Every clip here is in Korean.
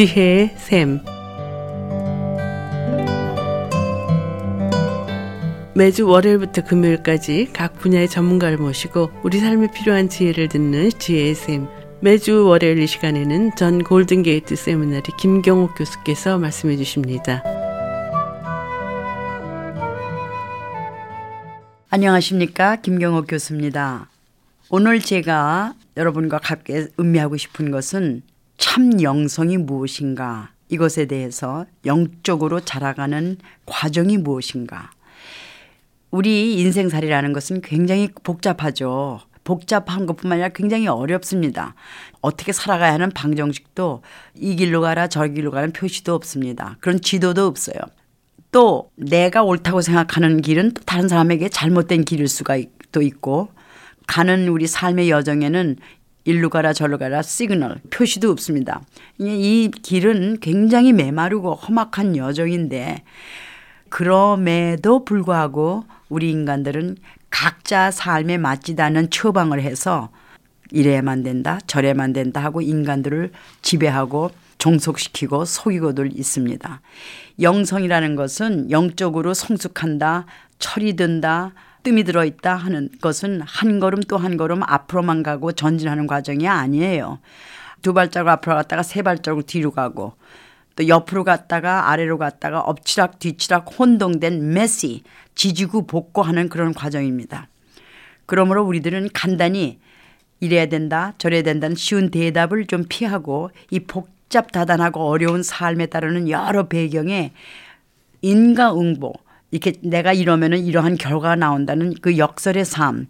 지혜의 샘. 매주 월요일부터 금요일까지 각 분야의 전문가를 모시고 우리 삶에 필요한 지혜를 듣는 지혜의 샘. 매주 월요일 이 시간에는 전 골든게이트 세미나리 김경옥 교수께서 말씀해 주십니다. 안녕하십니까. 김경옥 교수입니다. 오늘 제가 여러분과 함께 음미하고 싶은 것은 참 영성이 무엇인가 이것에 대해서 영적으로 자라가는 과정이 무엇인가 우리 인생살이라는 것은 굉장히 복잡하죠. 복잡한 것뿐만 아니라 굉장히 어렵습니다. 어떻게 살아가야 하는 방정식도 이 길로 가라 저 길로 가는 표시도 없습니다. 그런 지도도 없어요. 또 내가 옳다고 생각하는 길은 또 다른 사람에게 잘못된 길일 수가 또 있고 가는 우리 삶의 여정에는 일로 가라 저로 가라 시그널 표시도 없습니다. 이 길은 굉장히 메마르고 험악한 여정인데 그럼에도 불구하고 우리 인간들은 각자 삶에 맞지도 않은 처방을 해서 이래야만 된다 저래야만 된다 하고 인간들을 지배하고 종속시키고 속이고들 있습니다. 영성이라는 것은 영적으로 성숙한다 철이 든다 뜸이 들어있다 하는 것은 한 걸음 또 한 걸음 앞으로만 가고 전진하는 과정이 아니에요. 두 발자국 앞으로 갔다가 세 발자국 뒤로 가고 또 옆으로 갔다가 아래로 갔다가 엎치락 뒤치락 혼동된 메시 지지고 복고하는 그런 과정입니다. 그러므로 우리들은 간단히 이래야 된다 저래야 된다는 쉬운 대답을 좀 피하고 이 복잡다단하고 어려운 삶에 따르는 여러 배경에 인과응보 이렇게 내가 이러면은 이러한 결과가 나온다는 그 역설의 삶,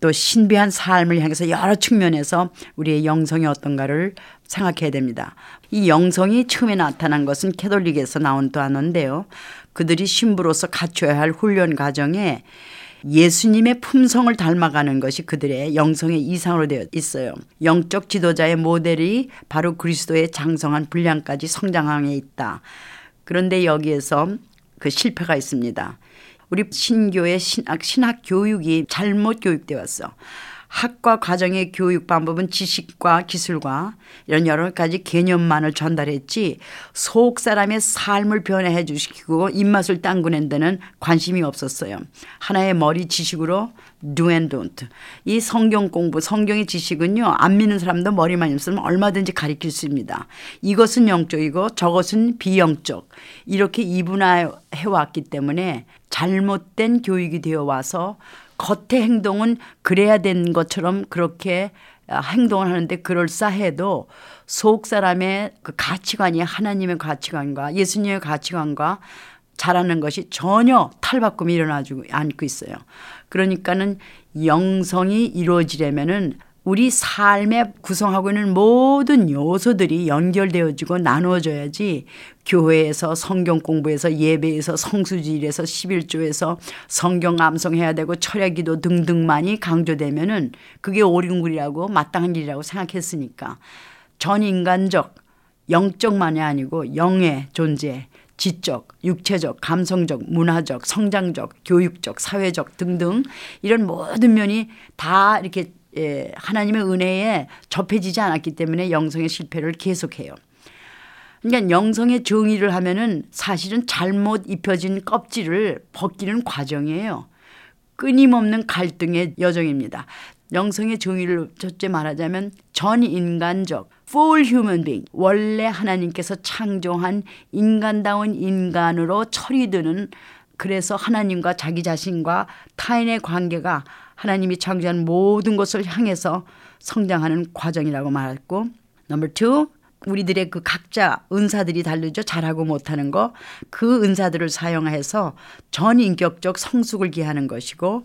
또 신비한 삶을 향해서 여러 측면에서 우리의 영성이 어떤가를 생각해야 됩니다. 이 영성이 처음에 나타난 것은 캐톨릭에서 나온 단어인데요. 그들이 신부로서 갖춰야 할 훈련 과정에 예수님의 품성을 닮아가는 것이 그들의 영성의 이상으로 되어 있어요. 영적 지도자의 모델이 바로 그리스도의 장성한 분량까지 성장함에 있다. 그런데 여기에서 그 실패가 있습니다. 우리 신교의 신학, 신학 교육이 잘못 교육되어 왔어. 학과 과정의 교육 방법은 지식과 기술과 이런 여러 가지 개념만을 전달했지 속 사람의 삶을 변화해 주시고 입맛을 당구낸 데는 관심이 없었어요. 하나의 머리 지식으로 do and don't. 이 성경 공부, 성경의 지식은요, 안 믿는 사람도 머리만 있으면 얼마든지 가리킬 수 있습니다. 이것은 영적이고 저것은 비영적. 이렇게 이분화해 왔기 때문에 잘못된 교육이 되어 와서 겉의 행동은 그래야 된 것처럼 그렇게 아, 행동을 하는데 그럴싸해도 속 사람의 그 가치관이 하나님의 가치관과 예수님의 가치관과 자라는 것이 전혀 탈바꿈이 일어나지 않고 있어요. 그러니까는 영성이 이루어지려면은 우리 삶에 구성하고 있는 모든 요소들이 연결되어지고 나누어져야지 교회에서 성경 공부에서 예배에서 성수지일에서 11조에서 성경 암송해야 되고 철야기도 등등만이 강조되면은 그게 옳은 길이라고 마땅한 길이라고 생각했으니까 전 인간적 영적만이 아니고 영의 존재 지적, 육체적, 감성적, 문화적, 성장적, 교육적, 사회적 등등 이런 모든 면이 다 이렇게 예, 하나님의 은혜에 접해지지 않았기 때문에 영성의 실패를 계속해요. 그러니까 영성의 정의를 하면은 사실은 잘못 입혀진 껍질을 벗기는 과정이에요. 끊임없는 갈등의 여정입니다. 영성의 정의를 첫째 말하자면 전 인간적 full human being 원래 하나님께서 창조한 인간다운 인간으로 처리되는 그래서 하나님과 자기 자신과 타인의 관계가 하나님이 창조한 모든 것을 향해서 성장하는 과정이라고 말했고 number two 우리들의 그 각자 은사들이 다르죠. 잘하고 못하는 거. 그 은사들을 사용해서 전인격적 성숙을 기하는 것이고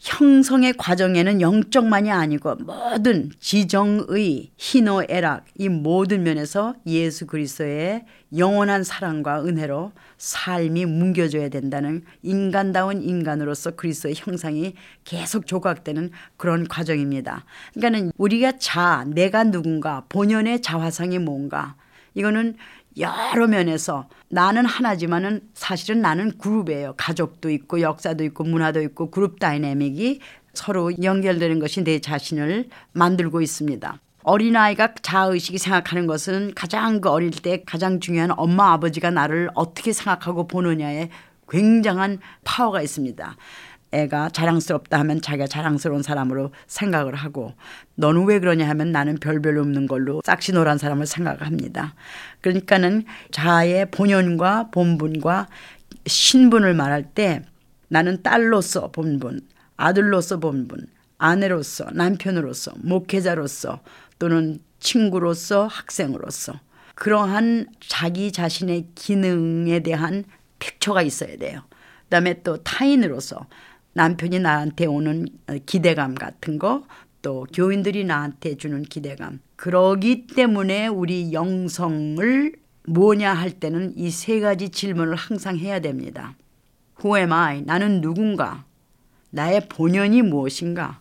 형성의 과정에는 영적만이 아니고 모든 지정의 희노애락 이 모든 면에서 예수 그리스도의 영원한 사랑과 은혜로 삶이 뭉겨져야 된다는 인간다운 인간으로서 그리스도의 형상이 계속 조각되는 그런 과정입니다. 그러니까는 우리가 자, 내가 누군가, 본연의 자화상이 뭔가 이거는 여러 면에서 나는 하나지만은 사실은 나는 그룹이에요. 가족도 있고 역사도 있고 문화도 있고 그룹 다이내믹이 서로 연결되는 것이 내 자신을 만들고 있습니다. 어린아이가 자아의식이 생각하는 것은 가장 그 어릴 때 가장 중요한 엄마 아버지가 나를 어떻게 생각하고 보느냐에 굉장한 파워가 있습니다. 애가 자랑스럽다 하면 자기가 자랑스러운 사람으로 생각을 하고 너는 왜 그러냐 하면 나는 별별 없는 걸로 싹시노란 사람을 생각합니다. 그러니까는 자아의 본연과 본분과 신분을 말할 때 나는 딸로서 본분, 아들로서 본분, 아내로서 남편으로서 목회자로서 또는 친구로서 학생으로서 그러한 자기 자신의 기능에 대한 픽처가 있어야 돼요. 그다음에 또 타인으로서 남편이 나한테 오는 기대감 같은 거, 또 교인들이 나한테 주는 기대감. 그러기 때문에 우리 영성을 뭐냐 할 때는 이 세 가지 질문을 항상 해야 됩니다. Who am I? 나는 누군가? 나의 본연이 무엇인가?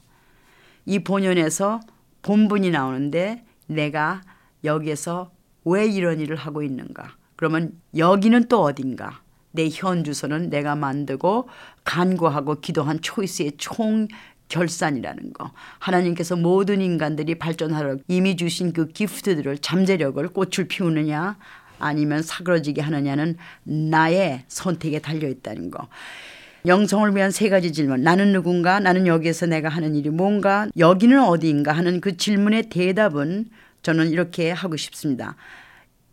이 본연에서 본분이 나오는데 내가 여기에서 왜 이런 일을 하고 있는가? 그러면 여기는 또 어딘가? 내 현 주소는 내가 만들고 간구하고 기도한 초이스의 총 결산이라는 거. 하나님께서 모든 인간들이 발전하러 이미 주신 그 기프트들을 잠재력을 꽃을 피우느냐 아니면 사그러지게 하느냐는 나의 선택에 달려 있다는 거. 영성을 위한 세 가지 질문. 나는 누군가? 나는 여기에서 내가 하는 일이 뭔가? 여기는 어디인가? 하는 그 질문의 대답은 저는 이렇게 하고 싶습니다.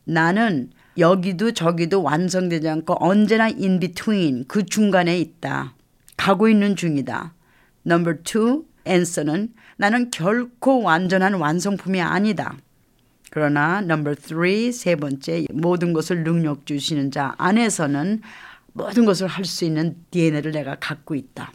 나는 여기도 저기도 완성되지 않고 언제나 in between 그 중간에 있다. 가고 있는 중이다. Number two, answer는 나는 결코 완전한 완성품이 아니다. 그러나 number three, 세 번째 모든 것을 능력 주시는 자 안에서는 모든 것을 할 수 있는 DNA를 내가 갖고 있다.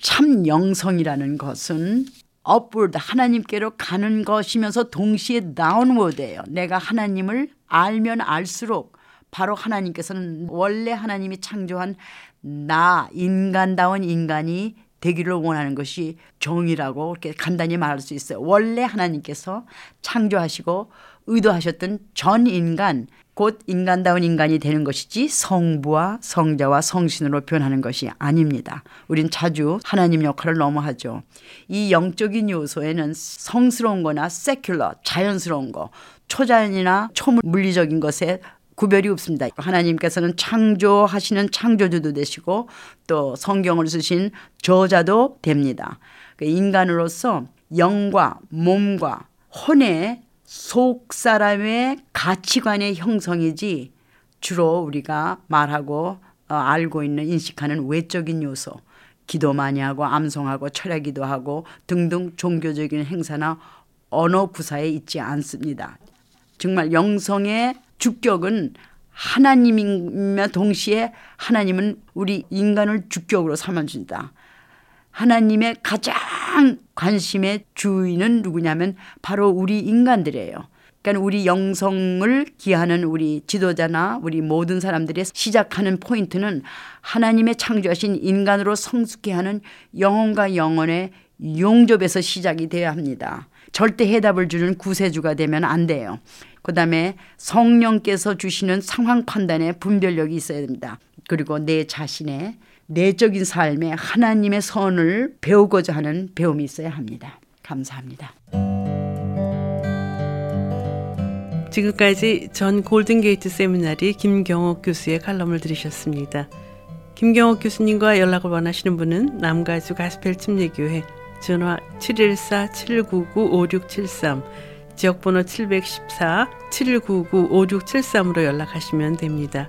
참 영성이라는 것은 upward 하나님께로 가는 것이면서 동시에 downward예요. 내가 하나님을 알면 알수록 바로 하나님께서는 원래 하나님이 창조한 나 인간다운 인간이 되기를 원하는 것이 정이라고 이렇게 간단히 말할 수 있어요. 원래 하나님께서 창조하시고 의도하셨던 전 인간 곧 인간다운 인간이 되는 것이지 성부와 성자와 성신으로 변하는 것이 아닙니다. 우린 자주 하나님 역할을 너무 하죠. 이 영적인 요소에는 성스러운 거나 세큘러, 자연스러운 거, 초자연이나 초물리적인 것에 구별이 없습니다. 하나님께서는 창조하시는 창조주도 되시고 또 성경을 쓰신 저자도 됩니다. 그 인간으로서 영과 몸과 혼의 속 사람의 가치관의 형성이지 주로 우리가 말하고 어, 알고 있는 인식하는 외적인 요소, 기도 많이 하고 암송하고 철야기도 하고 등등 종교적인 행사나 언어 구사에 있지 않습니다. 정말 영성의 주격은 하나님이며 동시에 하나님은 우리 인간을 주격으로 삼아준다. 하나님의 가장 관심의 주인은 누구냐면 바로 우리 인간들이에요. 그러니까 우리 영성을 기하는 우리 지도자나 우리 모든 사람들의 시작하는 포인트는 하나님의 창조하신 인간으로 성숙해 하는 영혼과 영혼의 용접에서 시작이 되어야 합니다. 절대 해답을 주는 구세주가 되면 안 돼요. 그 다음에 성령께서 주시는 상황 판단에 분별력이 있어야 됩니다. 그리고 내 자신의 내적인 삶에 하나님의 선을 배우고자 하는 배움이 있어야 합니다. 감사합니다. 지금까지 전 골든게이트 세미나리 김경옥 교수의 칼럼을 들으셨습니다. 김경옥 교수님과 연락을 원하시는 분은 남가주 가스펠 침례교회 전화 714-799-5673 지역번호 714 799 5673으로 연락하시면 됩니다.